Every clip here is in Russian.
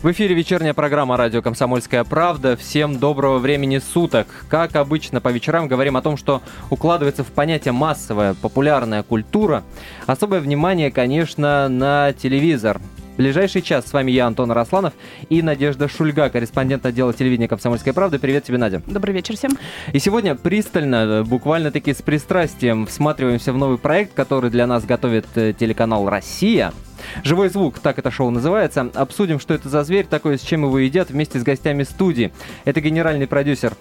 В эфире вечерняя программа «Радио Комсомольская правда». Всем доброго времени суток. Как обычно, по вечерам говорим о том, что укладывается в понятие массовая, популярная культура. Особое внимание, конечно, на телевизор. Ближайший час с вами я, Антон Росланов, и Надежда Шульга, корреспондент отдела телевидения «Комсомольская правда». Привет тебе, Надя. Добрый вечер всем. И сегодня пристально, буквально-таки с пристрастием, всматриваемся в новый проект, который для нас готовит э, телеканал «Россия». Живой звук, так это шоу называется. Обсудим, что это за зверь такой, с чем его едят, вместе с гостями студии. Это генеральный продюсер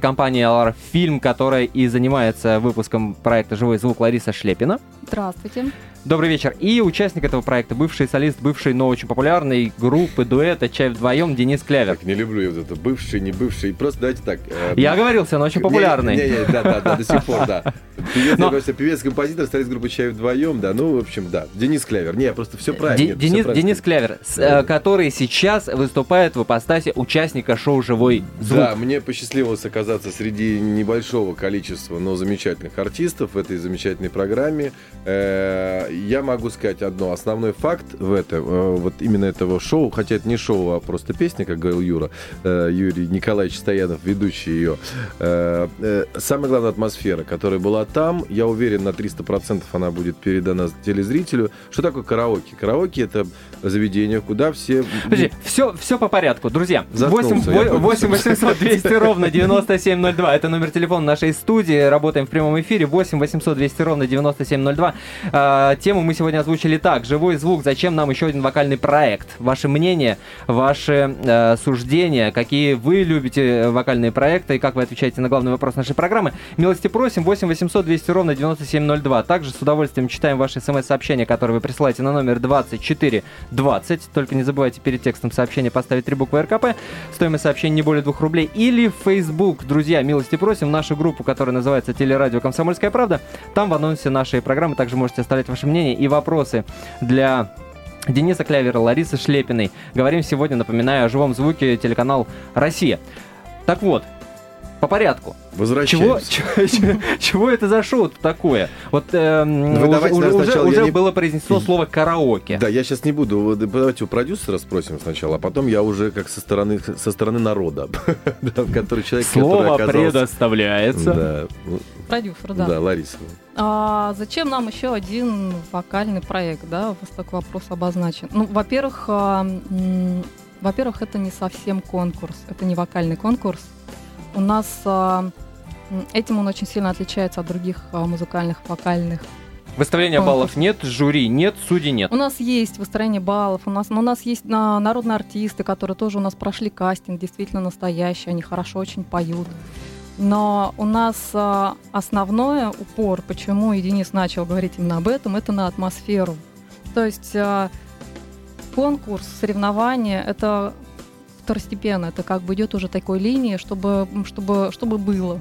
компании LR Film, которая и занимается выпуском проекта «Живой звук» Лариса Шлепина. Здравствуйте. Добрый вечер. И участник этого проекта, бывший солист бывший, но очень популярной группы, дуэта «Чай вдвоем» Денис Клявер. Так, не люблю я вот это бывший, не бывший. Просто давайте так. Э, я оговорился, но очень популярный. Не, не, не, да, да, да, до сих пор, да. Певец, но... я певец, композитор, солист группы «Чай вдвоем», да, ну, в общем, да. Денис Клявер. Не, просто все правильно. Д- нет, Денис, все Денис Клявер, да. Э, который сейчас выступает в ипостаси участника шоу «Живой звук». Да, мне посчастливилось оказаться среди небольшого количества, но замечательных артистов в этой замечательной программе. Э, я могу сказать, одно. Основной факт в этом, э, вот именно этого шоу, хотя это не шоу, а просто песня, как говорил Юра, э, Юрий Николаевич Стоянов, ведущий ее. Э, самая главная атмосфера, которая была там, я уверен, на 300% она будет передана телезрителю. Что такое караоке? Караоке это заведение, куда все... Подожди, все, все по порядку. Друзья, 8, 8 800 200 ровно 9702. Это номер телефона нашей студии. Работаем в прямом эфире. 8 800 200 ровно 9702. Тему мы сегодня озвучили так. Живой звук, зачем нам еще один вокальный проект? Ваше мнение, ваши э, суждения, какие вы любите вокальные проекты и как вы отвечаете на главный вопрос нашей программы. Милости просим, 8 800 200 ровно 9702. Также с удовольствием читаем ваши смс-сообщения, которые вы присылаете на номер 2420. Только не забывайте перед текстом сообщения поставить три буквы РКП. Стоимость сообщения не более 2 рублей. Или в Facebook, друзья, милости просим, нашу группу, которая называется «Телерадио Комсомольская правда». Там в анонсе нашей программы также можете оставлять ваше мнение и вопросы для Дениса Клявера, Ларисы Шлепиной. Говорим сегодня, напоминаю, о живом звуке телеканал «Россия». Так вот, по порядку. Чего, чего, чего это за шоу такое? Вот э, Вы уже, уже, уже не... было произнесено слово караоке. Да, я сейчас не буду. Давайте у продюсера спросим сначала, а потом я уже как со стороны, со стороны народа, который человек, Слово предоставляется. Да. Продюсер, да. Да, Лариса. А зачем нам еще один вокальный проект, да? У вас такой вопрос обозначен. Ну, во-первых, а, во-первых, это не совсем конкурс, это не вокальный конкурс. У нас а, этим он очень сильно отличается от других а, музыкальных вокальных Выставления баллов нет, жюри нет, судей нет. У нас есть выстроение баллов, у нас, у нас есть а, народные артисты, которые тоже у нас прошли кастинг, действительно настоящие, они хорошо очень поют. Но у нас а, основное упор, почему и Денис начал говорить именно об этом, это на атмосферу. То есть а, конкурс, соревнования — это второстепенно, это как бы идет уже такой линии, чтобы, чтобы, чтобы было.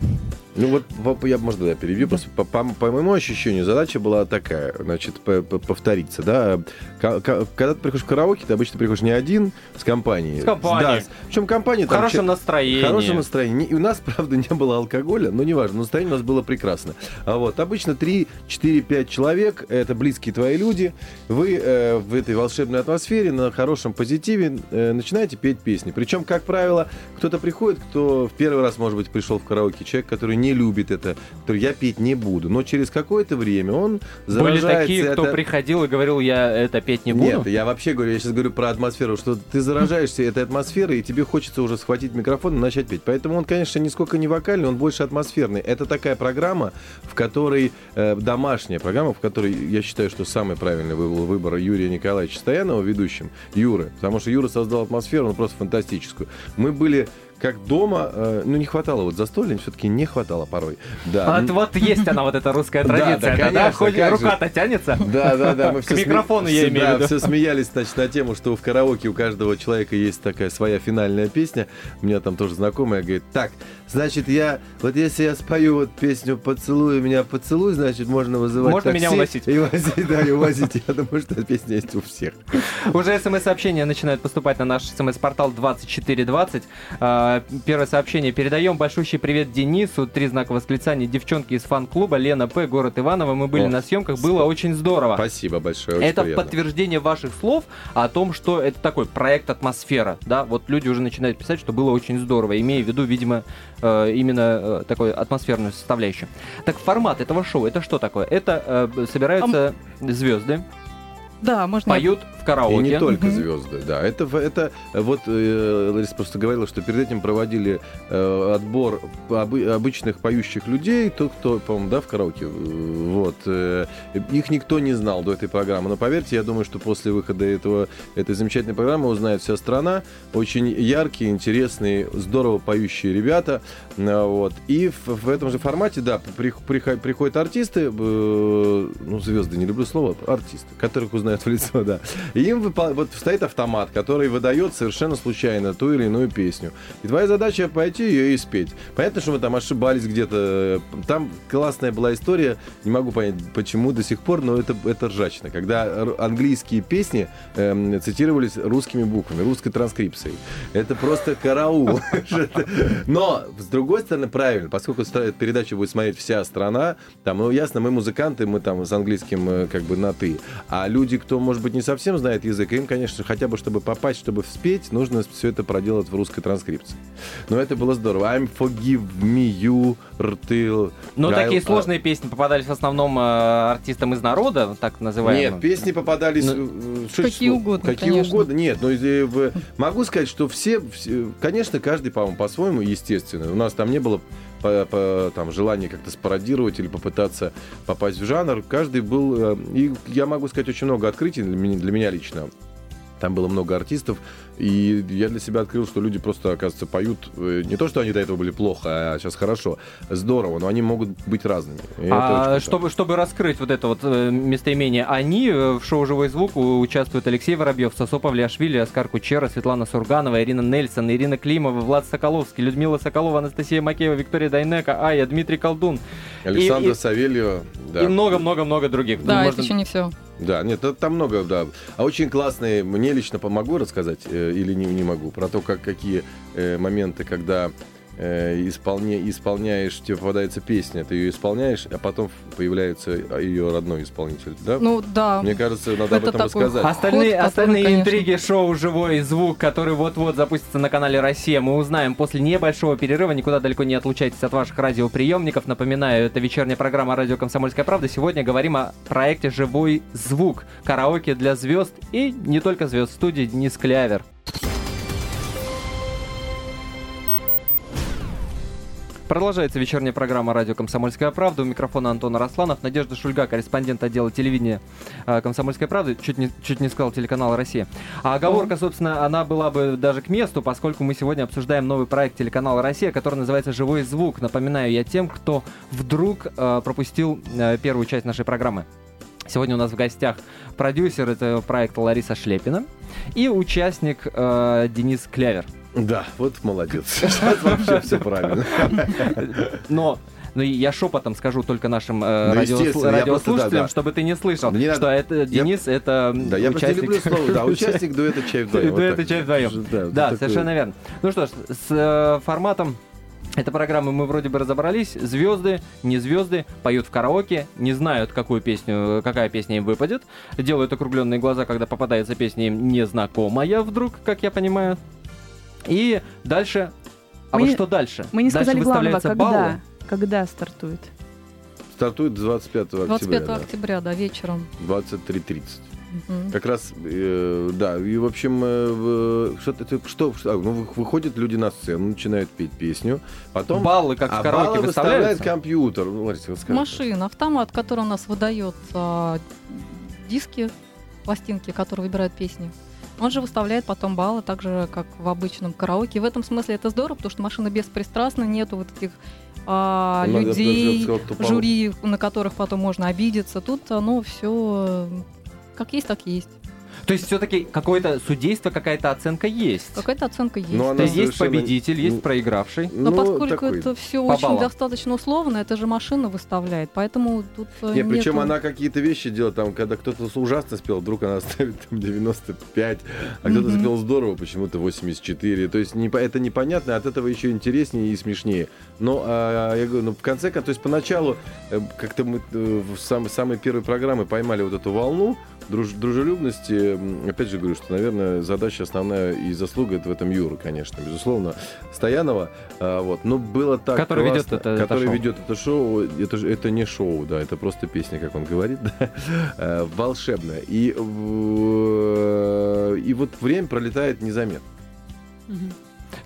Ну вот, я, можно, я перебью, просто по, по, по моему ощущению задача была такая, значит, повториться, да. Когда ты приходишь в караоке, ты обычно приходишь не один, с компанией. С компанией. Да, причем компания... В там, хорошем настроении. В хорошем настроении. И у нас, правда, не было алкоголя, но неважно, настроение у нас было прекрасно. А вот, обычно 3, 4, 5 человек, это близкие твои люди, вы э, в этой волшебной атмосфере, на хорошем позитиве э, начинаете петь песни. Причем, как правило, кто-то приходит, кто в первый раз, может быть, пришел в караоке, человек, который не любит это, который я петь не буду. Но через какое-то время он заражается. Были такие, кто приходил и говорил, я это петь не буду? Нет, я вообще говорю, я сейчас говорю про атмосферу, что ты заражаешься этой атмосферой, и тебе хочется уже схватить микрофон и начать петь. Поэтому он, конечно, нисколько не вокальный, он больше атмосферный. Это такая программа, в которой э, домашняя программа, в которой я считаю, что самый правильный был выбор Юрия Николаевича Стоянова ведущим, Юры. Потому что Юра создал атмосферу, ну просто фантастическую. Мы были как дома, э, ну, не хватало вот застолья, все-таки не хватало порой. Да. Вот, вот есть она, вот эта русская традиция, да, да, конечно, да? Хоть рука-то тянется. Да, да, да. Мы все К микрофону я имею в виду. все смеялись, значит, на тему, что в караоке у каждого человека есть такая своя финальная песня. У меня там тоже знакомая говорит, так, значит, я, вот если я спою вот песню «Поцелуй меня, поцелуй», значит, можно вызывать Можно такси меня увозить. И возить, да, и увозить. Я думаю, что эта песня есть у всех. Уже смс-сообщения начинают поступать на наш смс-портал 2420. А, первое сообщение. Передаем большущий привет Денису. Три знака восклицания. Девчонки из фан-клуба. Лена П. Город Иваново. Мы были О, на съемках. Было очень здорово. Спасибо большое. Это приятно. подтверждение ваших слов о том, что это такой проект атмосфера. Да, вот люди уже начинают писать, что было очень здорово, имея в виду, видимо, э, именно э, такой атмосферную составляющую. Так формат этого шоу это что такое? Это э, собираются а... звезды. Да, можно. Поют караоке. И не только звезды, да. Это, это вот э, Лариса просто говорила, что перед этим проводили э, отбор обы, обычных поющих людей, тот, кто, по-моему, да, в караоке. Вот. Э, их никто не знал до этой программы. Но поверьте, я думаю, что после выхода этого, этой замечательной программы узнает вся страна. Очень яркие, интересные, здорово поющие ребята. Э, вот. И в, в этом же формате, да, при, при, приходят артисты, э, ну, звезды, не люблю слово, артисты, которых узнают в лицо, да. Им вот стоит автомат, который выдает совершенно случайно ту или иную песню. И твоя задача пойти ее и спеть. Понятно, что мы там ошибались где-то. Там классная была история, не могу понять, почему до сих пор, но это, это ржачно. Когда английские песни э, цитировались русскими буквами, русской транскрипцией. Это просто караул. Но, с другой стороны, правильно, поскольку передачу будет смотреть вся страна, там, ну, ясно, мы музыканты, мы там с английским э, как бы на «ты». А люди, кто, может быть, не совсем знает язык, им, конечно, хотя бы, чтобы попасть, чтобы спеть, нужно все это проделать в русской транскрипции. Но это было здорово. I'm forgive me, you, ртыл. Но Гайл, такие сложные а... песни попадались в основном э, артистам из народа, так называемым. Нет, песни попадались... Ну, э, какие угодно, Какие конечно. угодно. Нет, но ну, могу сказать, что все, все конечно, каждый, по-моему, по-своему, естественно. У нас там не было по, по, там, желание как-то спародировать или попытаться попасть в жанр. Каждый был... Э, и я могу сказать, очень много открытий для меня, для меня лично. Там было много артистов, и я для себя открыл, что люди просто, оказывается, поют э, не то, что они до этого были плохо, а сейчас хорошо, здорово, но они могут быть разными. а чтобы, чтобы раскрыть вот это вот э, местоимение «они», в шоу «Живой звук» участвуют Алексей Воробьев, Сосо Павлиашвили, Оскар Кучера, Светлана Сурганова, Ирина Нельсон, Ирина Климова, Влад Соколовский, Людмила Соколова, Анастасия Макеева, Виктория Дайнека, Ая, Дмитрий Колдун. Александра и, Савельева. Да. И много-много-много других. Да, ну, это можно... еще не все. Да, нет, там много, да. А очень классные, мне лично помогу рассказать э, или не, не могу, про то, как, какие э, моменты, когда э, исполня, исполняешь, тебе попадается песня, ты ее исполняешь, а потом появляется ее родной исполнитель, да? Ну да. Мне кажется, надо Это об этом рассказать. Остальные, ход, остальные который, интриги шоу «Живой звук», который вот-вот запустится на канале «Россия», мы узнаем после небольшого перерыва. Никуда далеко не отлучайтесь от ваших радиоприемников. Напоминаю, это вечерняя программа «Радио Комсомольская правда». Сегодня говорим о проекте «Живой звук». Караоке для звезд и не только звезд. В студии Денис Клявер. Продолжается вечерняя программа «Радио Комсомольская правда». У микрофона Антон Росланов. Надежда Шульга, корреспондент отдела телевидения э, «Комсомольской правды». Чуть не, чуть не сказал телеканал «Россия». А оговорка, собственно, она была бы даже к месту, поскольку мы сегодня обсуждаем новый проект телеканала «Россия», который называется «Живой звук». Напоминаю я тем, кто вдруг э, пропустил э, первую часть нашей программы. Сегодня у нас в гостях продюсер этого проекта Лариса Шлепина и участник э, Денис Клявер. Да, вот молодец. Сейчас вообще все правильно. Но но я шепотом скажу только нашим э, ну, радиослушателям, радиослушателям да, да. чтобы ты не слышал, не что надо... это Денис, я... это да, я участник... люблю слово, да, участник дуэта «Чай вдвоем». Дуэта «Чай вдвоем». Да, совершенно верно. Ну что ж, с э, форматом этой программы мы вроде бы разобрались. Звезды, не звезды, поют в караоке, не знают, какую песню, какая песня им выпадет. Делают округленные глаза, когда попадается песня им незнакомая вдруг, как я понимаю. И дальше... А мы, вот что дальше? Мы не дальше сказали главного, когда, баллы. когда стартует. Стартует 25 октября. 25 да. октября, да, вечером. 23.30. Угу. Как раз, э, да, и в общем, э, что, что, что ну, выходят люди на сцену, начинают петь песню, потом... Баллы, как а в караоке, баллы выставляет компьютер. Ну, Лариса, Машина, автомат, который у нас выдает а, диски, пластинки, которые выбирают песни. Он же выставляет потом баллы, так же, как в обычном караоке. И в этом смысле это здорово, потому что машина беспристрастна, нету вот этих а, людей, жюри, на которых потом можно обидеться. Тут оно все как есть, так есть. То есть все-таки какое-то судейство, какая-то оценка есть. Какая-то оценка есть. Но То есть есть победитель, есть проигравший. Но ну, поскольку такой... это все очень достаточно условно, это же машина выставляет, поэтому тут э, Нет, нету... причем она какие-то вещи делает, там, когда кто-то ужасно спел, вдруг она ставит там 95, а кто-то mm-hmm. спел здорово, почему-то 84. То есть не, это непонятно, от этого еще интереснее и смешнее. Но а, я говорю, ну, в конце концов, то есть поначалу э, как-то мы э, в самой, самой первой программы поймали вот эту волну, друж, дружелюбности, опять же говорю, что, наверное, задача основная и заслуга это в этом Юра, конечно, безусловно, Стоянова, а, вот, но было так который классно, ведет это, который это шоу. ведет это шоу, это же это не шоу, да, это просто песня, как он говорит, да, а, волшебная, и и вот время пролетает незаметно.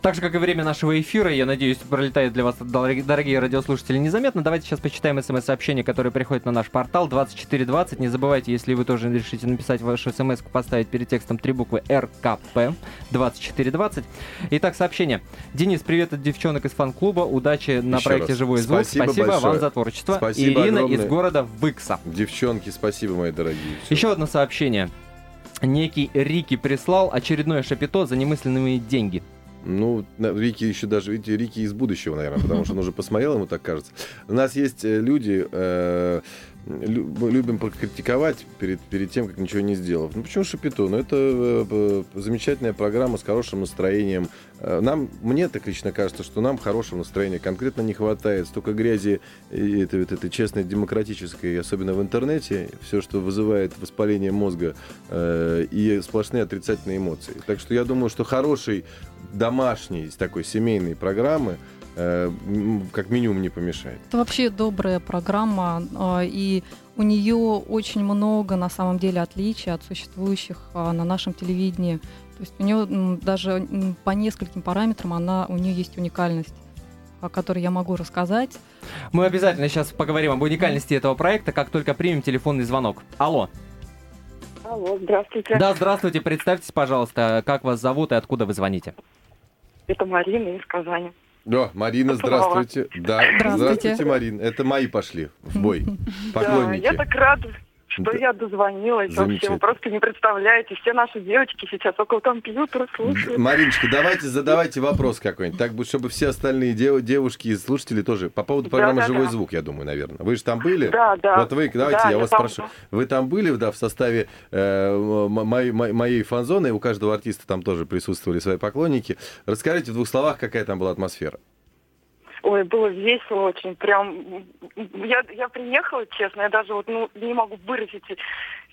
Так же, как и время нашего эфира, я надеюсь, пролетает для вас, дорогие радиослушатели, незаметно. Давайте сейчас почитаем смс-сообщение, которое приходит на наш портал 2420. Не забывайте, если вы тоже решите написать вашу смс поставить перед текстом три буквы РКП 2420. Итак, сообщение. Денис, привет от девчонок из фан-клуба. Удачи на проекте «Живой звук». Спасибо, спасибо вам за творчество. Спасибо Ирина огромное. из города Выкса. Девчонки, спасибо, мои дорогие. Все. Еще одно сообщение. Некий Рики прислал очередное шапито за немысленные деньги. Ну, Рики еще даже, видите, Рики из будущего, наверное, потому что он уже посмотрел, ему так кажется. У нас есть э, люди, э, любим покритиковать перед, перед тем, как ничего не сделав. Ну, почему Шапито? Ну, это э, замечательная программа с хорошим настроением. Э, нам, мне так лично кажется, что нам хорошего настроения конкретно не хватает. Столько грязи это, это, это честной, демократической, особенно в интернете. Все, что вызывает воспаление мозга э, и сплошные отрицательные эмоции. Так что я думаю, что хороший домашней такой семейной программы как минимум не помешает. Это вообще добрая программа, а, и у нее очень много на самом деле отличий от существующих а, на нашем телевидении. То есть у нее даже по нескольким параметрам она, у нее есть уникальность о которой я могу рассказать. Мы обязательно сейчас поговорим об уникальности этого проекта, как только примем телефонный звонок. Алло. Алло, здравствуйте. Да, здравствуйте. Представьтесь, пожалуйста, как вас зовут и откуда вы звоните. Это Марина из Казани. Да, Марина, здравствуйте. Да, здравствуйте. здравствуйте, Марин. Это мои пошли в бой. Поклонники. Да, я так рада, что я дозвонилась вообще. Вы просто не представляете. Все наши девочки сейчас около компьютера слушают. Мариночка, давайте задавайте вопрос какой-нибудь. Так, чтобы все остальные дев- девушки и слушатели тоже. По поводу программы да, да, «Живой да. звук», я думаю, наверное. Вы же там были? Да, да. Вот вы, давайте да, я, я вас там... спрошу. Вы там были, да, в составе э, моей, моей фан-зоны? У каждого артиста там тоже присутствовали свои поклонники. Расскажите в двух словах, какая там была атмосфера. Ой, было весело очень. Прям я, я приехала, честно, я даже вот ну, не могу выразить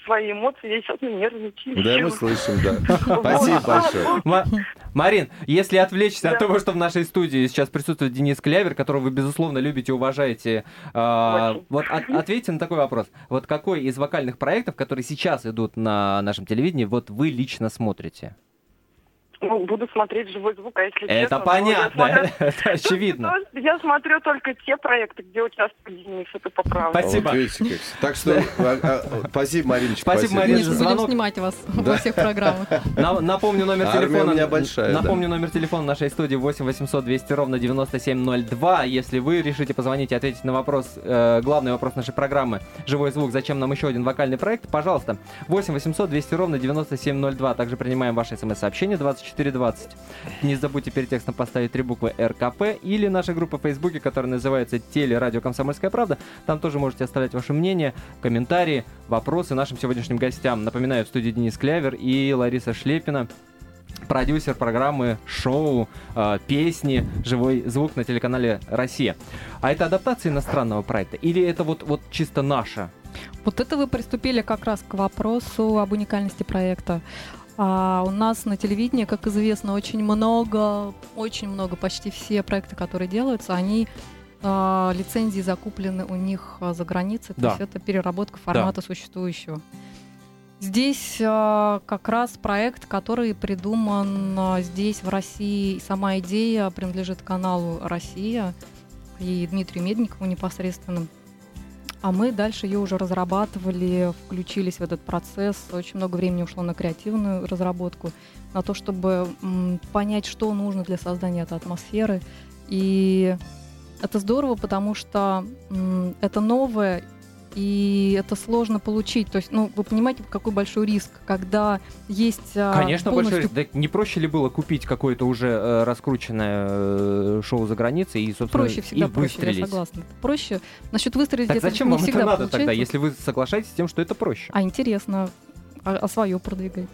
свои эмоции, я сейчас нервничаю. Да, мы слышим, да. Спасибо большое. Марин, если отвлечься от того, что в нашей студии сейчас присутствует Денис Клявер, которого вы, безусловно, любите и уважаете, а, вот ответьте на такой вопрос. Вот какой из вокальных проектов, которые сейчас идут на нашем телевидении, вот вы лично смотрите? Ну, буду смотреть живой звук, а если Это честно, понятно, ну, смотрю... это очевидно. Я смотрю только те проекты, где участвует Денис, это поправка. Спасибо. Вот, так что, а, а, спасибо, Мариночка. Спасибо, Марина, за звонок. Будем снимать вас во всех программах. Напомню номер телефона. у меня большая, Напомню номер телефона нашей студии 8 800 200 ровно 9702. Если вы решите позвонить и ответить на вопрос, э, главный вопрос нашей программы «Живой звук. Зачем нам еще один вокальный проект?» Пожалуйста, 8 800 200 ровно 9702. Также принимаем ваши смс-сообщения 24 420. Не забудьте перед текстом поставить три буквы РКП или наша группа в Фейсбуке, которая называется Телерадио Комсомольская правда. Там тоже можете оставлять ваше мнение, комментарии, вопросы нашим сегодняшним гостям. Напоминаю, в студии Денис Клявер и Лариса Шлепина продюсер программы, шоу, э, песни, живой звук на телеканале «Россия». А это адаптация иностранного проекта или это вот, вот чисто наша? Вот это вы приступили как раз к вопросу об уникальности проекта. А у нас на телевидении, как известно, очень много, очень много, почти все проекты, которые делаются, они а, лицензии закуплены у них а, за границей, да. то есть это переработка формата да. существующего. Здесь а, как раз проект, который придуман а, здесь, в России. Сама идея принадлежит каналу «Россия» и Дмитрию Медникову непосредственно. А мы дальше ее уже разрабатывали, включились в этот процесс. Очень много времени ушло на креативную разработку, на то, чтобы понять, что нужно для создания этой атмосферы. И это здорово, потому что это новое и это сложно получить. То есть, ну, вы понимаете, какой большой риск, когда есть а, Конечно, полностью... большой риск. Да не проще ли было купить какое-то уже э, раскрученное э, шоу за границей и, собственно, Проще всегда и проще, я выстрелить? согласна. Проще. Насчет выстрелить Так зачем вам это надо тогда, получается. если вы соглашаетесь с тем, что это проще? А интересно, а, а свое продвигать.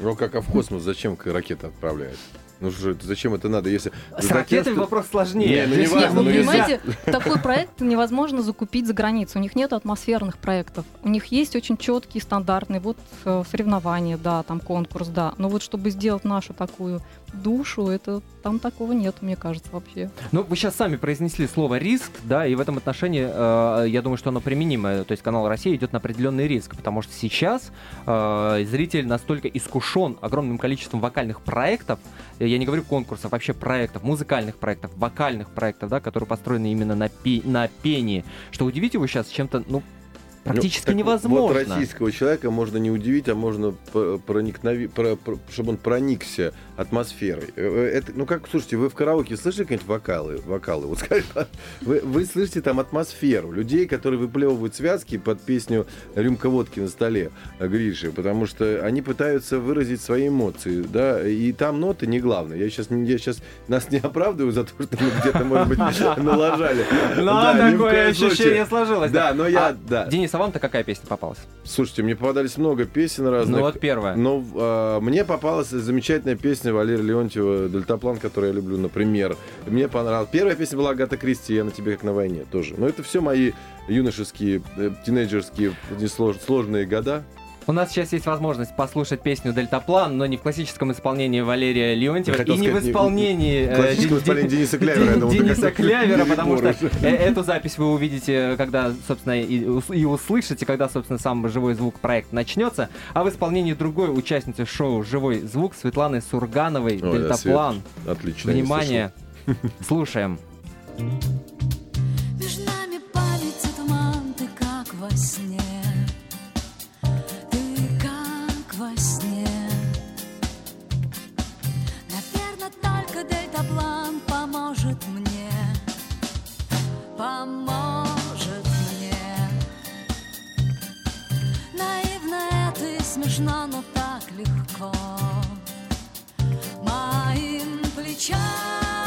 Ну, как а в космос зачем ракеты отправляют? Ну что, зачем это надо, если... С ракетами что- вопрос сложнее. Не, ну, не важно, Нет, вы но если- понимаете, такой проект невозможно закупить за границей. У них нет атмосферных проектов. У них есть очень четкие, стандартные вот э, соревнования, да, там конкурс, да. Но вот чтобы сделать нашу такую душу, это там такого нет, мне кажется, вообще. Ну, вы сейчас сами произнесли слово риск, да, и в этом отношении э, я думаю, что оно применимо. То есть канал Россия идет на определенный риск, потому что сейчас э, зритель настолько искушен огромным количеством вокальных проектов, э, я не говорю конкурсов, вообще проектов, музыкальных проектов, вокальных проектов, да, которые построены именно на, пе- на пении, что удивить его сейчас чем-то, ну, практически Ну, так Вот невозможно. российского человека можно не удивить, а можно проникнови... про- про- чтобы он проникся атмосферой. Э, э, Это, ну как, слушайте, вы в караоке слышали какие-нибудь вокалы? вокалы? Вот скажите, вы, вы слышите там атмосферу людей, которые выплевывают связки под песню «Рюмка водки на столе» Гриши, потому что они пытаются выразить свои эмоции, да, и там ноты не главное. Я сейчас, я сейчас нас не оправдываю за то, что мы где-то, может быть, налажали. Ну, ни в такое ощущение сложилось. Да, но я, А, да. Денис, а вам-то какая песня попалась? Слушайте, мне попадались много песен разных. Ну, вот первая. Но э, мне попалась замечательная песня Валерия Леонтьева «Дельтаплан», которую я люблю, например. Мне понравилась. Первая песня была Агата Кристи «Я на тебе как на войне» тоже. Но это все мои юношеские, э, тинейджерские, сложные года. У нас сейчас есть возможность послушать песню «Дельтаплан», но не в классическом исполнении Валерия Леонтьева и не в исполнении... э, классическом исполнении Дениса Клявера, Дениса Клявера, потому что э, эту запись вы увидите, когда, собственно, и ус- и услышите, когда, собственно, сам живой звук проект начнется. А в исполнении другой участницы шоу «Живой звук» Светланы Сургановой «Дельтаплан». Отлично. я не Внимание, слушаем. Между поможет мне. Наивно это и смешно, но так легко моим плечам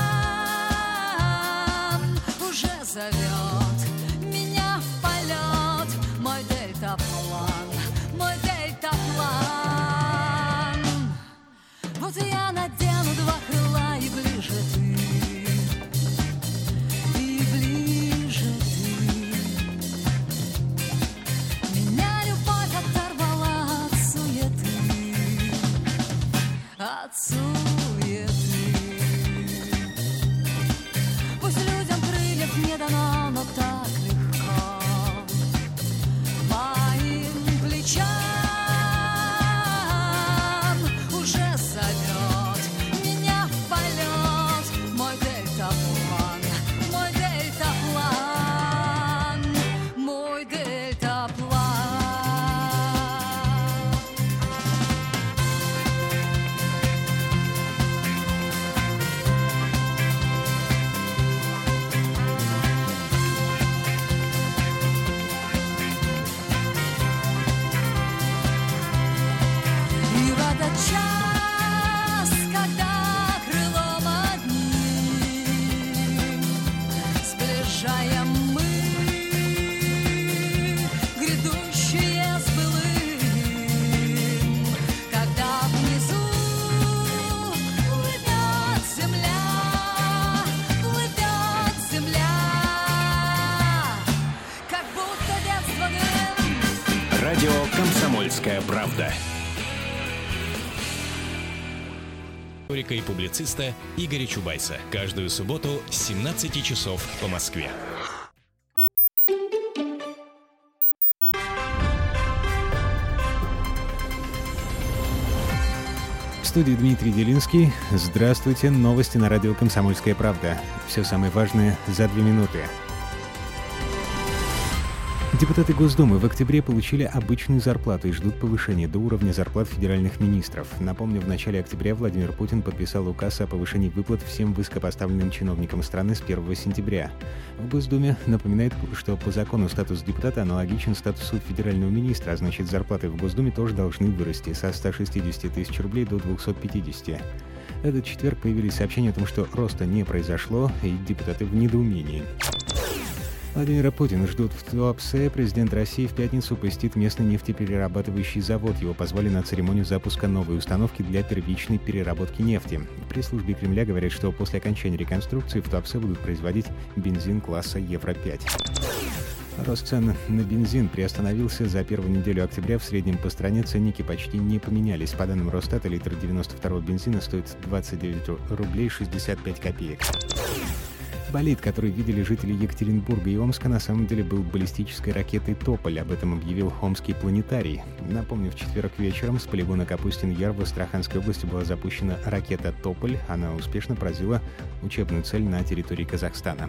«Комсомольская правда». Историка и публициста Игоря Чубайса. Каждую субботу с 17 часов по Москве. В студии Дмитрий Делинский. Здравствуйте. Новости на радио «Комсомольская правда». Все самое важное за две минуты. Депутаты Госдумы в октябре получили обычную зарплату и ждут повышения до уровня зарплат федеральных министров. Напомню, в начале октября Владимир Путин подписал указ о повышении выплат всем высокопоставленным чиновникам страны с 1 сентября. В Госдуме напоминает, что по закону статус депутата аналогичен статусу федерального министра, а значит зарплаты в Госдуме тоже должны вырасти со 160 тысяч рублей до 250. Этот четверг появились сообщения о том, что роста не произошло, и депутаты в недоумении. Владимира Путина ждут в Туапсе. Президент России в пятницу посетит местный нефтеперерабатывающий завод. Его позвали на церемонию запуска новой установки для первичной переработки нефти. При службе Кремля говорят, что после окончания реконструкции в Туапсе будут производить бензин класса Евро-5. Рост цен на бензин приостановился за первую неделю октября. В среднем по стране ценники почти не поменялись. По данным Росстата, литр 92 бензина стоит 29 рублей 65 копеек. Болид, который видели жители Екатеринбурга и Омска, на самом деле был баллистической ракетой «Тополь». Об этом объявил Омский планетарий. Напомню, в четверг вечером с полигона Капустин-Яр в Астраханской области была запущена ракета «Тополь». Она успешно поразила учебную цель на территории Казахстана.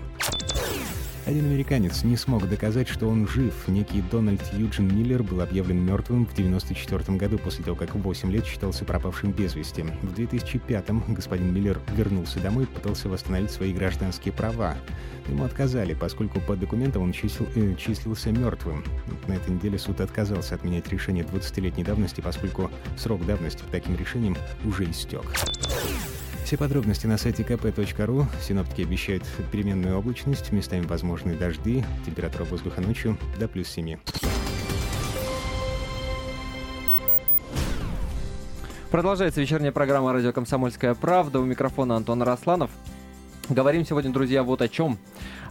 Один американец не смог доказать, что он жив. Некий Дональд Юджин Миллер был объявлен мертвым в 1994 году после того, как 8 лет считался пропавшим без вести. В 2005 господин Миллер вернулся домой и пытался восстановить свои гражданские права. Ему отказали, поскольку по документам он числил, э, числился мертвым. На этой неделе суд отказался отменять решение 20-летней давности, поскольку срок давности по таким решениям уже истек. Все подробности на сайте kp.ru. Синоптики обещают переменную облачность, местами возможны дожди, температура воздуха ночью до плюс 7. Продолжается вечерняя программа «Радио Комсомольская правда». У микрофона Антон Росланов. Говорим сегодня, друзья, вот о чем.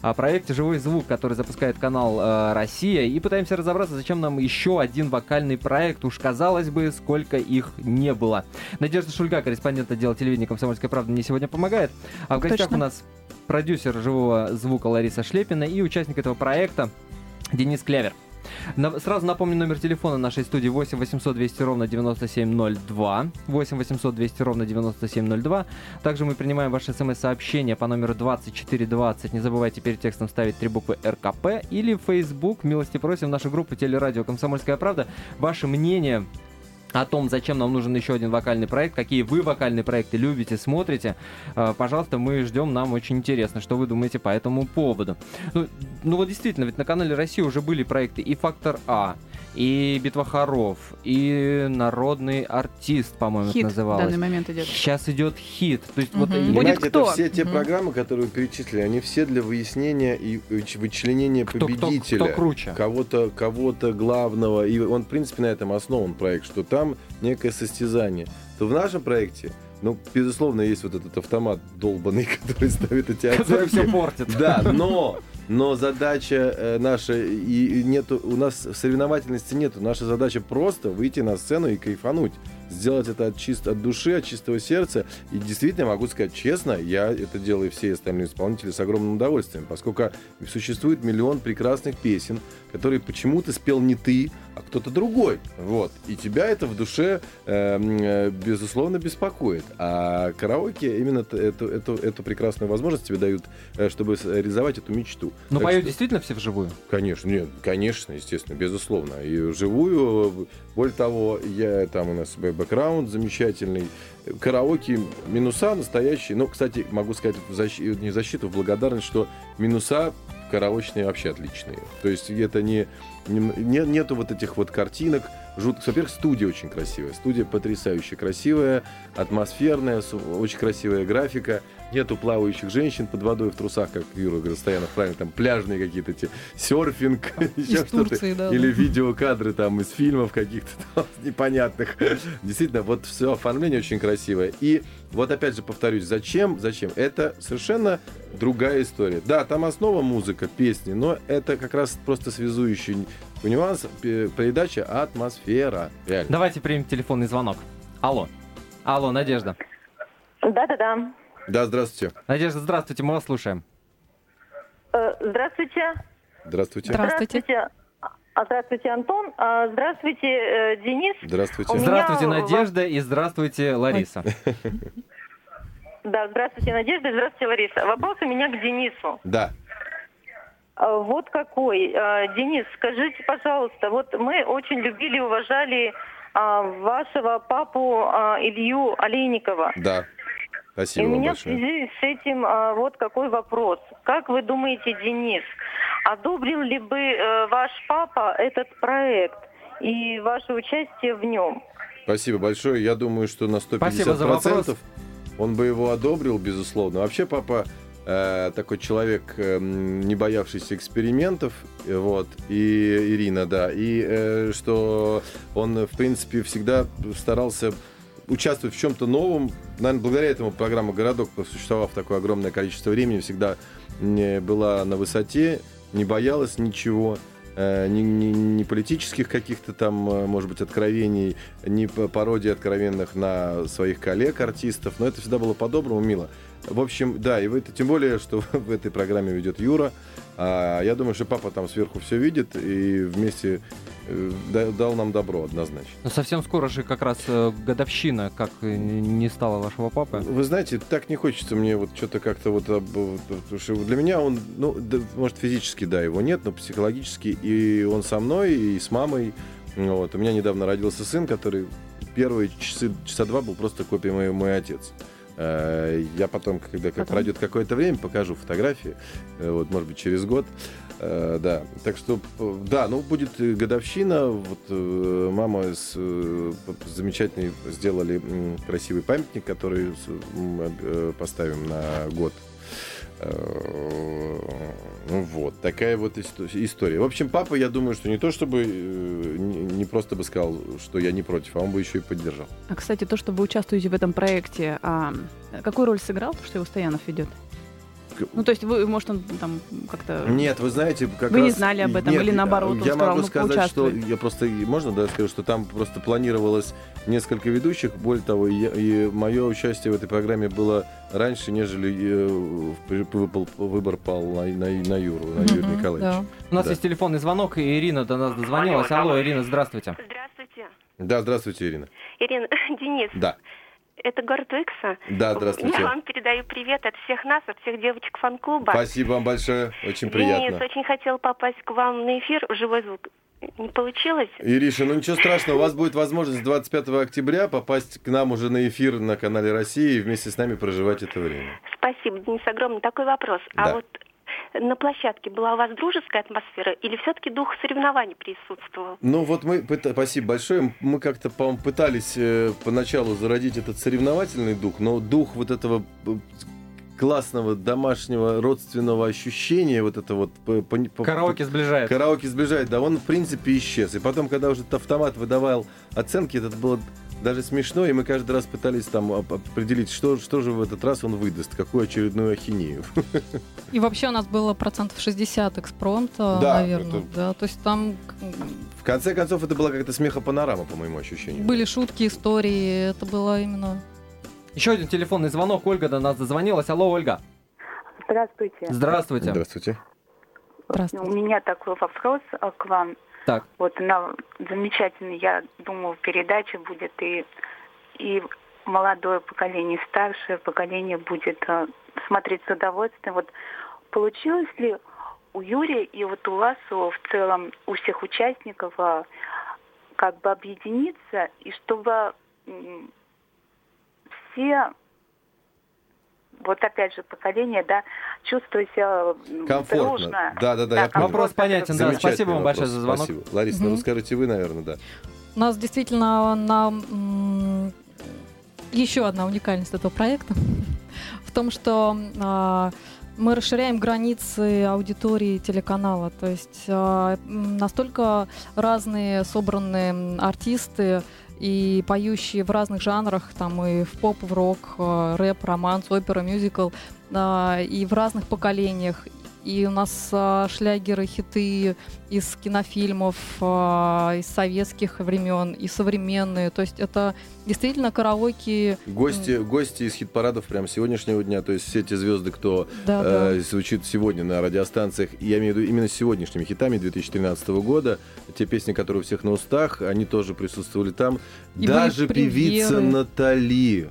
О проекте «Живой звук», который запускает канал э, «Россия». И пытаемся разобраться, зачем нам еще один вокальный проект. Уж казалось бы, сколько их не было. Надежда Шульга, корреспондент отдела телевидения «Комсомольская правда», мне сегодня помогает. А в гостях Точно. у нас продюсер «Живого звука» Лариса Шлепина и участник этого проекта Денис Клявер. Сразу напомню номер телефона нашей студии 8 800 200 ровно 9702. 8 800 200 ровно 9702. Также мы принимаем ваши смс-сообщения по номеру 2420. Не забывайте перед текстом ставить три буквы РКП или Facebook. Милости просим нашу группу Телерадио Комсомольская правда. Ваше мнение о том, зачем нам нужен еще один вокальный проект, какие вы вокальные проекты любите, смотрите, э, пожалуйста, мы ждем, нам очень интересно, что вы думаете по этому поводу. Ну, ну вот действительно, ведь на канале России уже были проекты и «Фактор А», и «Битва хоров», и «Народный артист», по-моему, Хит это в называлось. данный момент идет. Сейчас идет хит. То есть вот Мгм. и- Будет Понимаете, кто? это все те Мгм. программы, которые вы перечислили, они все для выяснения и выч- вычленения кто, кто, победителя. кто круче. Кого-то, кого-то главного. И он, в принципе, на этом основан проект, что там некое состязание. То в нашем проекте, ну, безусловно, есть вот этот автомат долбанный, который ставит эти Который оценки. все портит. Да, но, но задача э, наша, и нету, у нас соревновательности нету. Наша задача просто выйти на сцену и кайфануть. Сделать это от, чист, от души, от чистого сердца. И действительно, могу сказать честно, я это делаю все остальные исполнители с огромным удовольствием, поскольку существует миллион прекрасных песен, которые почему-то спел не ты, а кто-то другой. Вот. И тебя это в душе, э, э, безусловно, беспокоит. А караоке именно эту, эту, эту прекрасную возможность тебе дают, э, чтобы реализовать эту мечту. Но Так поют что- действительно все вживую? Конечно, нет, конечно, естественно, безусловно. И вживую, более того, я там у нас б- бэкграунд замечательный. Караоке минуса настоящие. Ну, кстати, могу сказать в защи- не защиту, в благодарность, что минуса караочные вообще отличные. То есть это не, не- не- нету вот этих вот картинок. Жут... Во-первых, студия очень красивая. Студия потрясающе красивая, атмосферная, очень красивая графика. Нету плавающих женщин под водой в трусах, как Юра Гростоянов правильно, там пляжные какие-то эти, серфинг, еще что-то. Да. Или видеокадры там из фильмов каких-то там непонятных. Действительно, вот все оформление очень красивое. И вот опять же повторюсь, зачем? Зачем? Это совершенно другая история. Да, там основа музыка, песни, но это как раз просто связующий нюанс, пе- передача атмосфера. Реально. Давайте примем телефонный звонок. Алло. Алло, Надежда. Да-да-да. Да, здравствуйте. Надежда, здравствуйте, мы вас слушаем. Э, Здравствуйте. Здравствуйте. Здравствуйте. А, Здравствуйте, Антон. А, Здравствуйте, э, Денис. Здравствуйте. У меня Здравствуйте, Надежда, и здравствуйте, Лариса. Да, здравствуйте, Надежда. и Здравствуйте, Лариса. Вопрос у меня к Денису. Да. А, Вот какой. А, Денис, скажите, пожалуйста, вот мы очень любили и уважали а, вашего папу а, Илью Олейникова. Да. И Спасибо у вам меня в большое. связи с этим а, вот какой вопрос. Как вы думаете, Денис, одобрил ли бы э, ваш папа этот проект и ваше участие в нем? Спасибо большое. Я думаю, что на 150% Спасибо за вопрос. он бы его одобрил, безусловно. Вообще, папа э, такой человек, эм, не боявшийся экспериментов, э, вот, и Ирина, да, и э, что он, в принципе, всегда старался участвовать в чем-то новом. Наверное, благодаря этому программа «Городок», существовав такое огромное количество времени, всегда была на высоте, не боялась ничего э, ни, ни- ни политических каких-то там, э, может быть, откровений, ни пародий откровенных на своих коллег-артистов, но это всегда было по-доброму, мило. В общем, да, и в это, тем более, что в этой программе ведет Юра. А, я думаю, что папа там сверху все видит и вместе э, да- дал нам добро однозначно. Ну, Совсем скоро же как раз э, годовщина, как э, не стало вашего папы. Вы знаете, так не хочется мне вот что-то как-то вот... что для меня он, ну, да, может, физически, да, его нет, но психологически и он со мной, и с мамой. Вот. У меня недавно родился сын, который первые часы, часа два был просто копией мой, мой отец. Э, Я потом, когда как Потом? пройдет какое-то время, покажу фотографии, э, вот, может быть, через год. Э, Да, так что, да, ну, будет годовщина. Вот мама с замечательный сделали красивый памятник, который с- м, э, поставим на год. Э, Ну вот, такая вот исто- история. В общем, папа, я думаю, что не то чтобы э, не просто бы сказал, что я не против, а он бы еще и поддержал. А, кстати, то, что вы участвуете в этом проекте, а, какую роль сыграл, что его Стоянов ведет? Ну, то есть вы, может, он там как-то... Нет, вы знаете, как Вы не раз- знали об этом Нет, или наоборот, он Я сказал, могу ну, сказать, что я просто можно, да, скажу, что там просто планировалось несколько ведущих. Более того, и, и мое участие в этой программе было раньше, нежели э, выпал- выбор пал на, на, на Юру, на Юрия Николаевича. да. У нас Да. есть телефонный звонок, и Ирина до нас дозвонилась. Алло, Ирина, здравствуйте. Здравствуйте. Да, здравствуйте, Ирина. Ирина, Денис, Да, это город Икса. да, здравствуйте. Я вам передаю привет от всех нас, от всех девочек фан-клуба. Спасибо вам большое, очень Денис, приятно. очень хотел попасть к вам на эфир живой звук. Не получилось? Ириша, ну ничего страшного, у вас будет возможность 25 октября попасть к нам уже на эфир на канале России и вместе с нами проживать это время. Спасибо, Денис, огромный такой вопрос. Да. А вот на площадке была у вас дружеская атмосфера или все-таки дух соревнований присутствовал? Ну вот мы, спасибо большое, мы как-то, по-моему, пытались э, поначалу зародить этот соревновательный дух, но дух вот этого э, классного домашнего родственного ощущения, вот это вот... по- по- Караоке сближает. Караоке сближает, да, он в принципе исчез. И потом, когда уже автомат выдавал оценки, это было даже смешно, и мы каждый раз пытались там оп- определить, что, что же в этот раз он выдаст, какую очередную ахинею. И вообще у нас было процентов 60 экспромта, Да, наверное. это- Да, то есть там В конце концов, это была как-то смехопанорама, по моему ощущению. были шутки, истории. Это было именно... Еще один телефонный звонок. Ольга до нас дозвонилась. Алло, Ольга. Здравствуйте. Здравствуйте. Здравствуйте. У Здравствуйте. меня такой вопрос а, к вам. Так. Вот на замечательный, я думаю, передача будет и, и молодое поколение, старшее поколение будет а, смотреть с удовольствием. Вот получилось ли у Юрия и вот у вас у- в целом у всех участников а, как бы объединиться и чтобы м, все вот опять же поколение, да, чувствуя себя Комфортно. дружно. Да, да, да, я понял. Вопрос понятен, да. Спасибо вам большое вопрос, за звонок. Спасибо. Лариса, ну Мгм. скажите вы, наверное, да. У нас действительно на, м, еще одна уникальность этого проекта в том, что а, мы расширяем границы аудитории телеканала. То есть м, настолько разные собранные артисты и поющие в разных жанрах, там и в поп, в рок, э, рэп, романс, опера, мюзикл, а, и в разных поколениях. И у нас а, шлягеры, хиты из кинофильмов, а, из советских времен, и современные. То есть это действительно караоке. Гости, гости из хит-парадов прямо сегодняшнего дня, то есть все те звезды, кто Да, да. э, звучит сегодня на радиостанциях, я имею в виду именно с сегодняшними хитами 2013 года, те песни, которые у всех на устах, они тоже присутствовали там. И Даже певица. Натали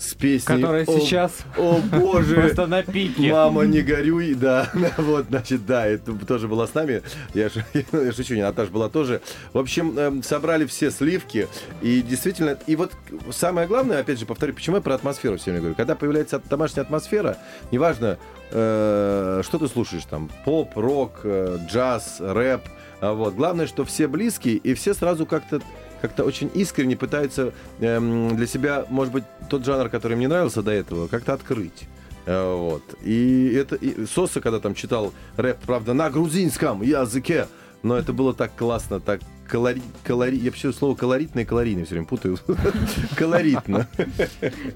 с песней Которая «О, сейчас О боже, просто на пике. Мама, не горюй, да, вот, значит, да, это тоже была с нами, я, шу- я шучу, не, Наташа была тоже. В общем, эм, собрали все сливки, и действительно, и вот самое главное, опять же, повторю, почему я про атмосферу все время говорю, когда появляется домашняя атмосфера, неважно, э, что ты слушаешь там, поп, рок, э, джаз, рэп, а вот, главное, что все близкие, и все сразу как-то как-то очень искренне пытаются эм, для себя, может быть, тот жанр, который мне нравился до этого, как-то открыть. Э, Вот. И это и Соса, когда там читал рэп, правда, на грузинском языке, но это было так классно, так колори... колори... Я вообще слово колоритно и калорийно все время путаю. Колоритно.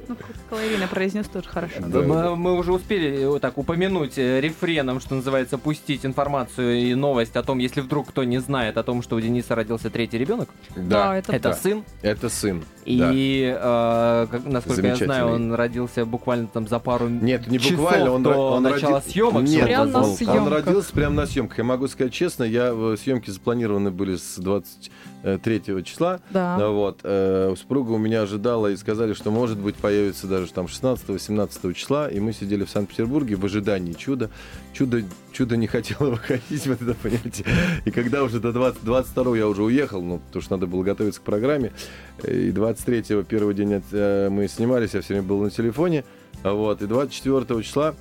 Ну, Калорийно произнес тоже хорошо. Мы, уже успели э, так упомянуть э, рефреном, что называется, пустить информацию и новость о том, если вдруг кто не знает о том, что у Дениса родился третий ребенок. Да, это сын. Это сын. И, э, насколько я знаю, он родился буквально там за пару Нет, не часов буквально. Он, начала роди- съемок. Нет, он на родился прямо на съемках. Я могу сказать честно, я съемки запланированы были с 23 числа. Да. Ну Вот. э, Супруга у меня ожидала и сказали, что может быть появится даже там 16-17 числа. И мы сидели в Санкт-Петербурге в ожидании чуда. Чудо, чудо не хотело выходить, вот это понимаете. И когда уже до 20, 22 я уже уехал, ну, потому что надо было готовиться к программе. И 23-го, первый день э, мы снимались, я все время был на телефоне. Вот. И 24 числа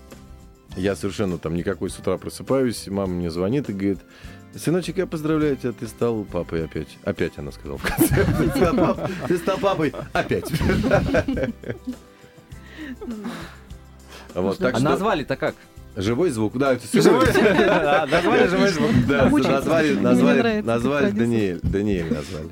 я совершенно там никакой с утра просыпаюсь, мама мне звонит и говорит, сыночек, я поздравляю тебя, ты стал папой опять. Опять она сказала в конце. Ты стал папой опять. Вот, так А что назвали-то как? живой звук, да, это Живой- Назвали живой звук. Да, назвали, назвали, назвали Даниэль, Даниэль назвали.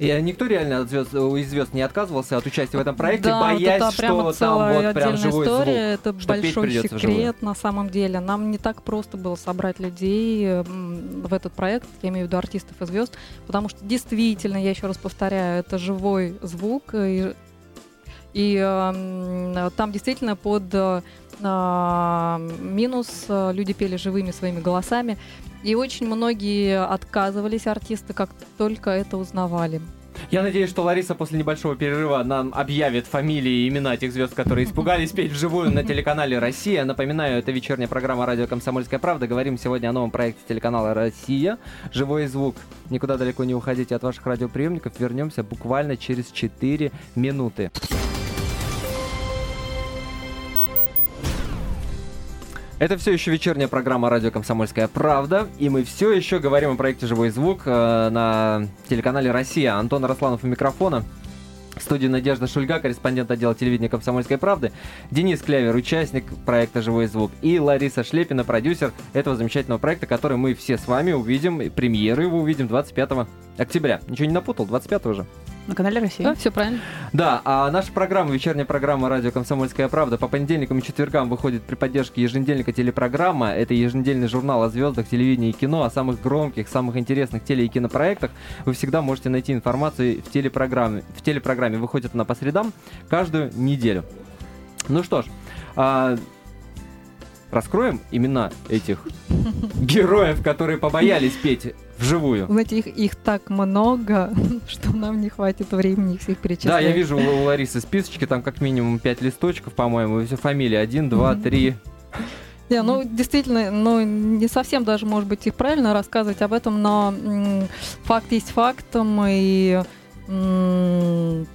И э, никто реально от звезд, из звезд не отказывался от участия в этом проекте, да, боясь, вот что там вот прям живой история, звук. это что большой секрет на самом деле. Нам не так просто было собрать людей в этот проект, я имею в виду артистов и звезд, потому что действительно, я еще раз повторяю, это живой звук, и, и эм, там действительно под э, минус э, люди пели живыми своими голосами, и очень многие отказывались артисты, как только это узнавали. Я надеюсь, что Лариса после небольшого перерыва нам объявит фамилии и имена тех звезд, которые испугались петь вживую на телеканале «Россия». Напоминаю, это вечерняя программа «Радио Комсомольская правда». Говорим сегодня о новом проекте телеканала «Россия». Живой звук. Никуда далеко не уходите от ваших радиоприемников. Вернемся буквально через 4 минуты. Это все еще вечерняя программа «Радио Комсомольская правда», и мы все еще говорим о проекте «Живой звук» э, на телеканале «Россия». Антон Росланов у микрофона. В студии Надежда Шульга, корреспондент отдела телевидения «Комсомольской правды», Денис Клявер, участник проекта «Живой звук», и Лариса Шлепина, продюсер этого замечательного проекта, который мы все с вами увидим, и премьеру его увидим 25 октября. Ничего не напутал? 25 уже? На канале Россия. Да, все правильно. Да, а наша программа, вечерняя программа «Радио Комсомольская правда» по понедельникам и четвергам выходит при поддержке еженедельника телепрограмма. Это еженедельный журнал о звездах, телевидении и кино, о самых громких, самых интересных теле- и кинопроектах. Вы всегда можете найти информацию в телепрограмме. В телепрограмме выходит она по средам каждую неделю. Ну что ж, а, раскроем имена этих героев, которые побоялись петь вживую. Знаете, их, их так много, что нам не хватит времени их всех перечислять. Да, я вижу у, у Ларисы списочки, там как минимум 5 листочков, по-моему, все фамилии 1, 2, Мгм. 3. Не, ну, действительно, ну, не совсем даже, может быть, и правильно рассказывать об этом, но м, факт есть фактом, и м,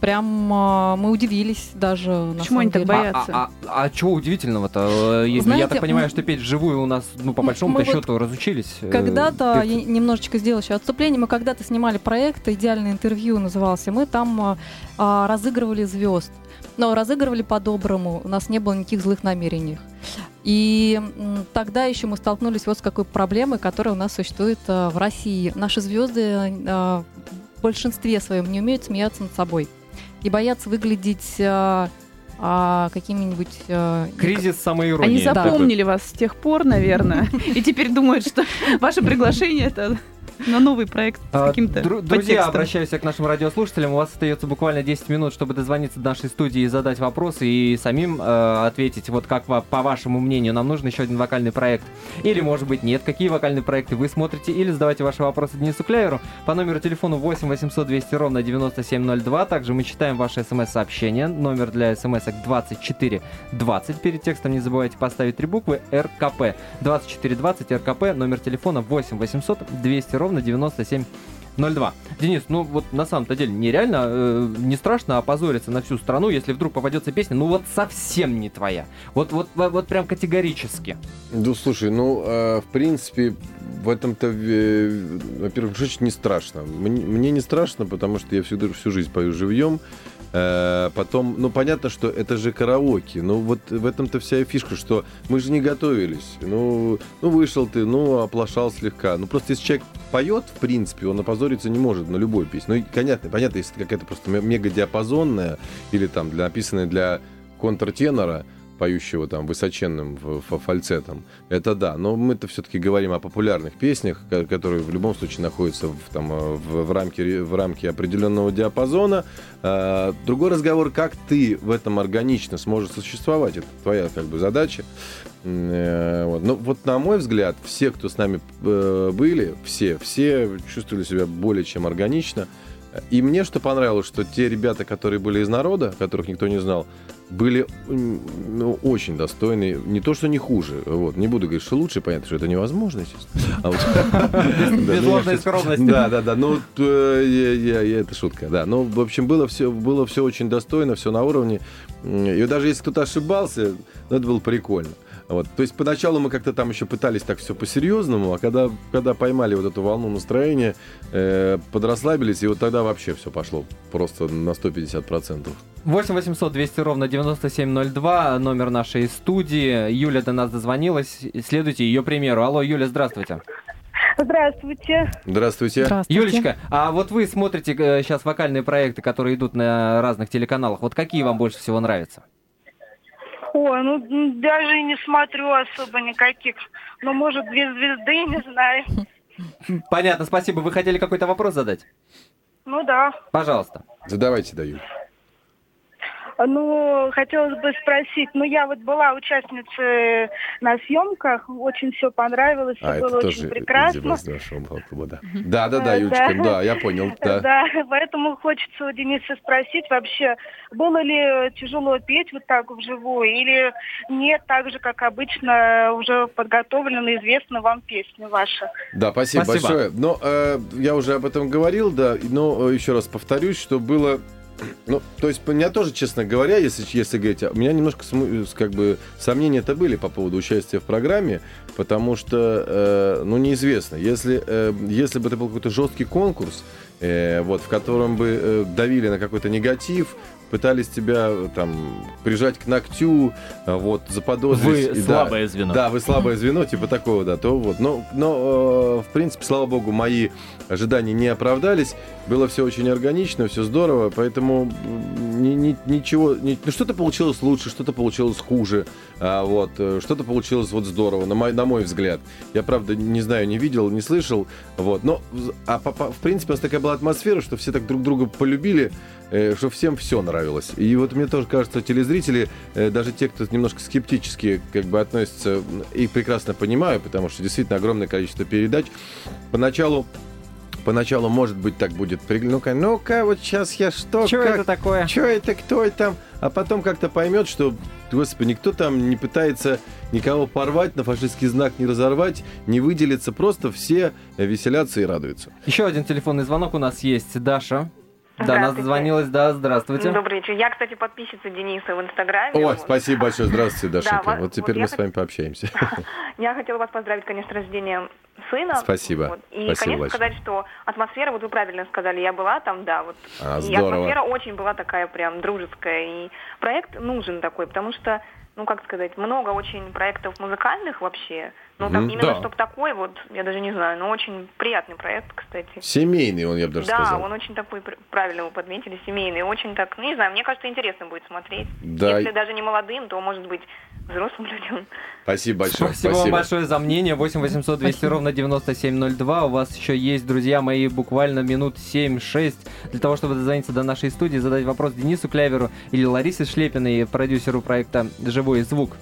прям а, мы удивились даже, на Почему самом они так деле. боятся? А, а, а чего удивительного-то? Э, Я Знаете, так понимаю, что петь вживую у нас, ну, по большому мы вот счету, разучились. э, Когда-то, я немножечко сделала еще отступление, мы когда-то снимали проект «Идеальное интервью» назывался, мы там а, а, разыгрывали звезд, но разыгрывали по-доброму, у нас не было никаких злых намерений. И тогда еще мы столкнулись вот с какой проблемой, которая у нас существует а, в России. Наши звезды а, в большинстве своем не умеют смеяться над собой и боятся выглядеть а, а, какими-нибудь... а, Кризис самоиронии. Они Да. запомнили вас с тех пор, наверное, и теперь думают, что ваше приглашение это на новый проект с А, каким-то дру- Друзья, подтекстом. обращаюсь я к нашим радиослушателям. У вас остается буквально 10 минут, чтобы дозвониться до нашей студии и задать вопросы и самим э, ответить. Вот как по вашему мнению, нам нужен еще один вокальный проект. Или, может быть, нет. Какие вокальные проекты вы смотрите? Или задавайте ваши вопросы Денису Кляверу по номеру телефона 8 800 200 ровно 9702. Также мы читаем ваши смс-сообщения. Номер для смс-ок 2420. Перед текстом не забывайте поставить три буквы РКП. 2420 РКП. Номер телефона 8 800 200 ровно 9702. Денис, ну вот на самом-то деле нереально, э, не страшно опозориться на всю страну, если вдруг попадется песня, ну вот совсем не твоя. Вот, вот, вот, прям категорически. Ну, слушай, ну, э, в принципе, в этом-то, э, во-первых, очень не страшно. Мне, мне не страшно, потому что я всю, всю жизнь пою живьем. Э, потом, ну, понятно, что это же караоке. Ну, вот в этом-то вся и фишка, что мы же не готовились. Ну, ну, вышел ты, ну, оплошал слегка. Ну, просто если человек поет, в принципе, он опозориться не может на любой песне. Ну, и понятно, понятно, если какая-то просто ме- мегадиапазонная или там для, написанная для контртенора, поющего там высоченным фальцетом, это да. Но мы-то все-таки говорим о популярных песнях, ко- которые в любом случае находятся в, там, э, в, в, рамке, в рамке определенного диапазона. А, другой разговор, как ты в этом органично сможешь существовать, это твоя как бы задача. Э, Вот. Но вот на мой взгляд, все, кто с нами э, были, все, все чувствовали себя более чем органично. И мне что понравилось, что те ребята, которые были из народа, которых никто не знал, были ну, очень достойные. Не то, что не хуже. Вот. Не буду говорить, что лучше, понятно, что это невозможно, естественно. А Без ложной ну, я- скромности. Да, да, да. Ну, э, это шутка, да. Ну, в общем, было все, было все очень достойно, все на уровне. И даже если кто-то ошибался, ну, это было прикольно. Вот. То есть поначалу мы как-то там еще пытались так все по-серьезному, а когда, когда поймали вот эту волну настроения, э, подрасслабились, и вот тогда вообще все пошло просто на 150%. 8 800 200 ровно 9702, номер нашей студии. Юля до нас дозвонилась. Следуйте ее примеру. Алло, Юля, здравствуйте. Здравствуйте. Здравствуйте. Юлечка, а вот вы смотрите сейчас вокальные проекты, которые идут на разных телеканалах. Вот какие вам больше всего нравятся? Ой, ну даже и не смотрю особо никаких. Ну, может, две звезды, не знаю. Понятно, спасибо. Вы хотели какой-то вопрос задать? Ну да. Пожалуйста. Задавайте, даю. Ну, хотелось бы спросить, ну я вот была участницей на съемках, очень все понравилось, все А, это было тоже очень прекрасно. из нашего клуба, да. Да, да, да, Э, Юлечка, да. да, я понял, да. Да, поэтому хочется у Дениса спросить вообще, было ли тяжело петь вот так вживую, или нет, так же, как обычно, уже подготовлена известна вам песня ваша? Да, спасибо, Спасибо. большое. Но э, я уже об этом говорил, да, но э, еще раз повторюсь, что было... Ну, то есть, у меня тоже, честно говоря, если, если говорить, у меня немножко с- как бы сомнения-то были по поводу участия в программе, потому что, э, ну, неизвестно. Если, э, если бы это был какой-то жесткий конкурс, э, вот, в котором бы э, давили на какой-то негатив, пытались тебя э, там прижать к ногтю, э, вот, заподозрить. Вы И да, слабое звено. Да, вы слабое звено, типа такого, да, то вот. Но, но э, в принципе, слава богу, мои ожидания не оправдались. Было все очень органично, все здорово, поэтому ни- ни- ничего, ни- ну, что-то получилось лучше, что-то получилось хуже, а, вот, э, что-то получилось вот здорово, на мой, на мой взгляд. Я, правда, не знаю, не видел, не слышал, вот, но, а, по- по- в принципе, у нас такая была атмосфера, что все так друг друга полюбили, э, что всем все нравилось. И вот мне тоже кажется, телезрители, э, даже те, кто немножко скептически как бы относятся, их прекрасно понимаю, потому что действительно огромное количество передач. Поначалу Поначалу, может быть, так будет. Ну-ка, ну-ка, вот сейчас я что? Как? это такое? Что это, кто это? А потом как-то поймет, что, господи, никто там не пытается никого порвать, на фашистский знак не разорвать, не выделиться. Просто все веселятся и радуются. Еще один телефонный звонок у нас есть. Даша. Да, нас дозвонилась, да, здравствуйте. Добрый вечер. Я, кстати, подписчица Дениса в Инстаграме. Ой, Вот. спасибо большое. Здравствуйте, Дашенька. вот теперь вот мы с вами пообщаемся. Я хотела вас поздравить, конечно, с рождением сына. Спасибо. Вот. И, Спасибо конечно, большое. сказать, что атмосфера, вот вы правильно сказали, я была там, да, вот. А, и здорово. атмосфера очень была такая прям дружеская. И проект нужен такой, потому что, ну, как сказать, много очень проектов музыкальных вообще, Ну, так, Мгм. именно Да. чтобы такой вот, я даже не знаю, но очень приятный проект, кстати. Семейный он, я бы даже да, сказал. он очень такой, пр- правильно вы подметили, семейный, очень так, ну не знаю, мне кажется, интересно будет смотреть. Да. Если даже не молодым, то, может быть, взрослым людям. Спасибо большое. Спасибо, вам большое за мнение. 8 800 200 ровно 9702. У вас еще есть, друзья мои, буквально минут 7-6 для того, чтобы дозвониться до нашей студии, задать вопрос Денису Кляверу или Ларисе Шлепиной, продюсеру проекта «Живой звук».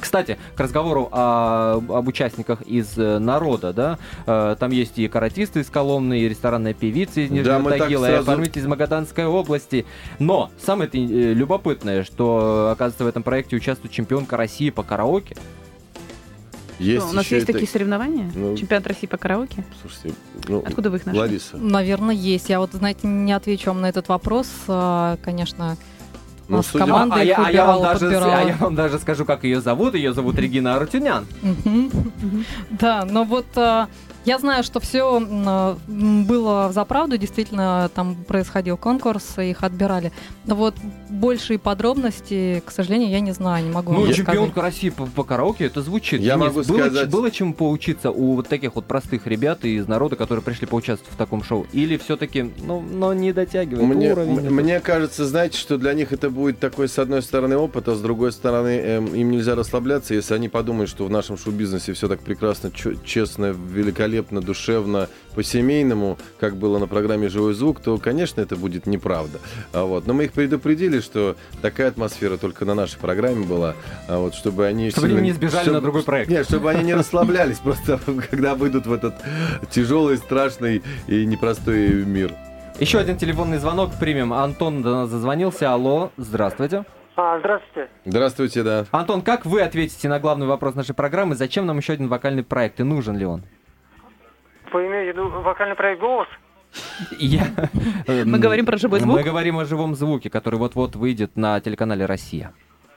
Кстати, к разговору о- об участниках из э, народа, да, э, там есть и каратисты из Коломны, и ресторанная певица из Нижнего так Тагила, и сразу- оформитель из Магаданской области. Но самое э, любопытное, что, оказывается, в этом проекте участвует чемпионка России по караоке. Есть Ну, у нас есть это- такие соревнования? Ну, Чемпионат России по караоке? Слушайте, ну, Откуда вы их нашли? Лариса. Наверное, есть. Я вот, знаете, не отвечу вам на этот вопрос. А, Конечно, Ну, у нас судя- команда а, я, а я вам даже, подбирала. а я вам даже скажу, как ее зовут. Ее зовут Регина Арутюнян. Мгм. Да, но вот а, я знаю, что все было за правду, действительно, там происходил конкурс, их отбирали. Но вот большие подробности, к сожалению, я не знаю, не могу Ну, вам чемпионка России по, по караоке, это звучит. Я Денис, могу было, сказать- было чему поучиться у вот таких вот простых ребят из народа, которые пришли поучаствовать в таком шоу? Или все-таки, ну, но не дотягивает Мне, уровень? м- мне кажется, знаете, что для них это будет такой, с одной стороны, опыт, а с другой стороны, эм, им нельзя расслабляться, если они подумают, что в нашем шоу-бизнесе все так прекрасно, честно, великолепно, душевно, по-семейному, как было на программе «Живой звук», то, конечно, это будет неправда. А вот. Но мы их предупредили, что такая атмосфера только на нашей программе была, а вот, чтобы они... Чтобы они сильно- не сбежали чтобы- на другой проект. Нет, чтобы они не расслаблялись просто, когда выйдут в этот тяжелый, страшный и непростой мир. Еще один телефонный звонок примем. Антон до нас зазвонился. Алло, здравствуйте. А, здравствуйте. Здравствуйте, да. Антон, как вы ответите на главный вопрос нашей программы? Зачем нам еще один вокальный проект и нужен ли он? Вы имеете в виду вокальный проект «Голос»? Я... Мы говорим про живой звук? Мы говорим о живом звуке, который вот-вот выйдет на телеканале «Россия».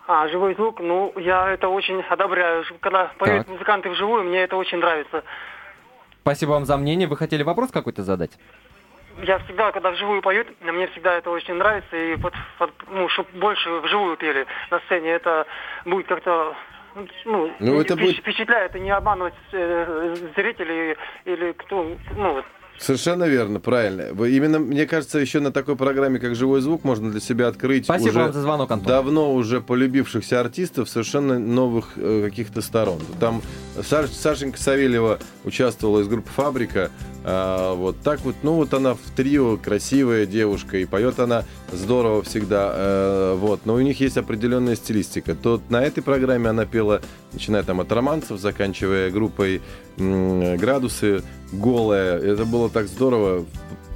А, живой звук, ну, я это очень одобряю. Когда поют Так. музыканты вживую, мне это очень нравится. Спасибо вам за мнение. Вы хотели вопрос какой-то задать? Я всегда, когда вживую поют, мне всегда это очень нравится. И вот, вот, ну, чтобы больше вживую пели на сцене, это будет как-то... Ну, Ну, это будет- впечатляет, и не обманывать э, зрителей или кто, ну. Совершенно верно, правильно. Именно, мне кажется, еще на такой программе, как «Живой звук», можно для себя открыть Спасибо уже вам за звонок, Антон. давно уже полюбившихся артистов совершенно новых э, каких-то сторон. Там Саш- Сашенька Савельева участвовала из группы «Фабрика». А, вот так вот, ну вот она в трио, красивая девушка, и поет она здорово всегда. э, вот, но у них есть определенная стилистика. То на этой программе она пела, начиная там от романцев, заканчивая группой «Градусы», голая. Это было так здорово,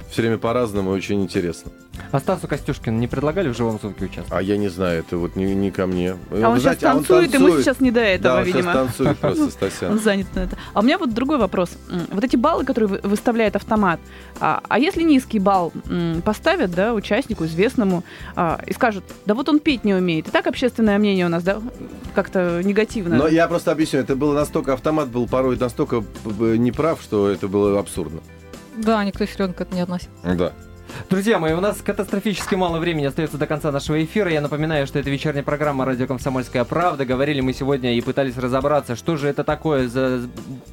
все время по-разному очень интересно. А Стасу Костюшкину не предлагали в живом звуке участвовать? А я не знаю, это вот не, не ко мне. А он сейчас танцует, ему сейчас не до этого, да, он видимо. сейчас танцует просто, Стасян. Он занят на это. А у меня вот другой вопрос. Вот эти баллы, которые вы- выставляет автомат, а, а если низкий балл поставят, да, участнику, известному, а, и скажут, да вот он петь не умеет. И так общественное мнение у нас, да, как-то негативно. Но я просто объясню, это было настолько, автомат был порой настолько п- неправ, что это было абсурдно. Да, никто серьезно к этому не относится. Да. Друзья мои, у нас катастрофически мало времени остается до конца нашего эфира. Я напоминаю, что это вечерняя программа «Радио Комсомольская правда». Говорили мы сегодня и пытались разобраться, что же это такое за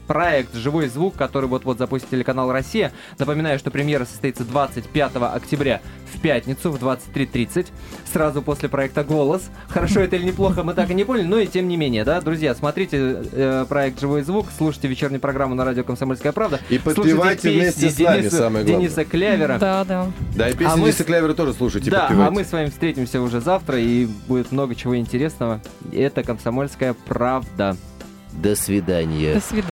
проект «Живой звук», который вот-вот запустит телеканал «Россия». Напоминаю, что премьера состоится 25 октября в пятницу в 23.30, сразу после проекта «Голос». Хорошо это или неплохо, мы так и не поняли, но и тем не менее, да, друзья, смотрите э, проект «Живой звук», слушайте вечернюю программу на «Радио Комсомольская правда». И подпевайте вместе с нами, Дениса- самое главное. Дениса Клявера. Да, да. Да, и песни А мы Дениса Клявера тоже слушайте, Да, подпевайте. а мы с вами встретимся уже завтра, и будет много чего интересного. Это «Комсомольская правда». До свидания. До свидания.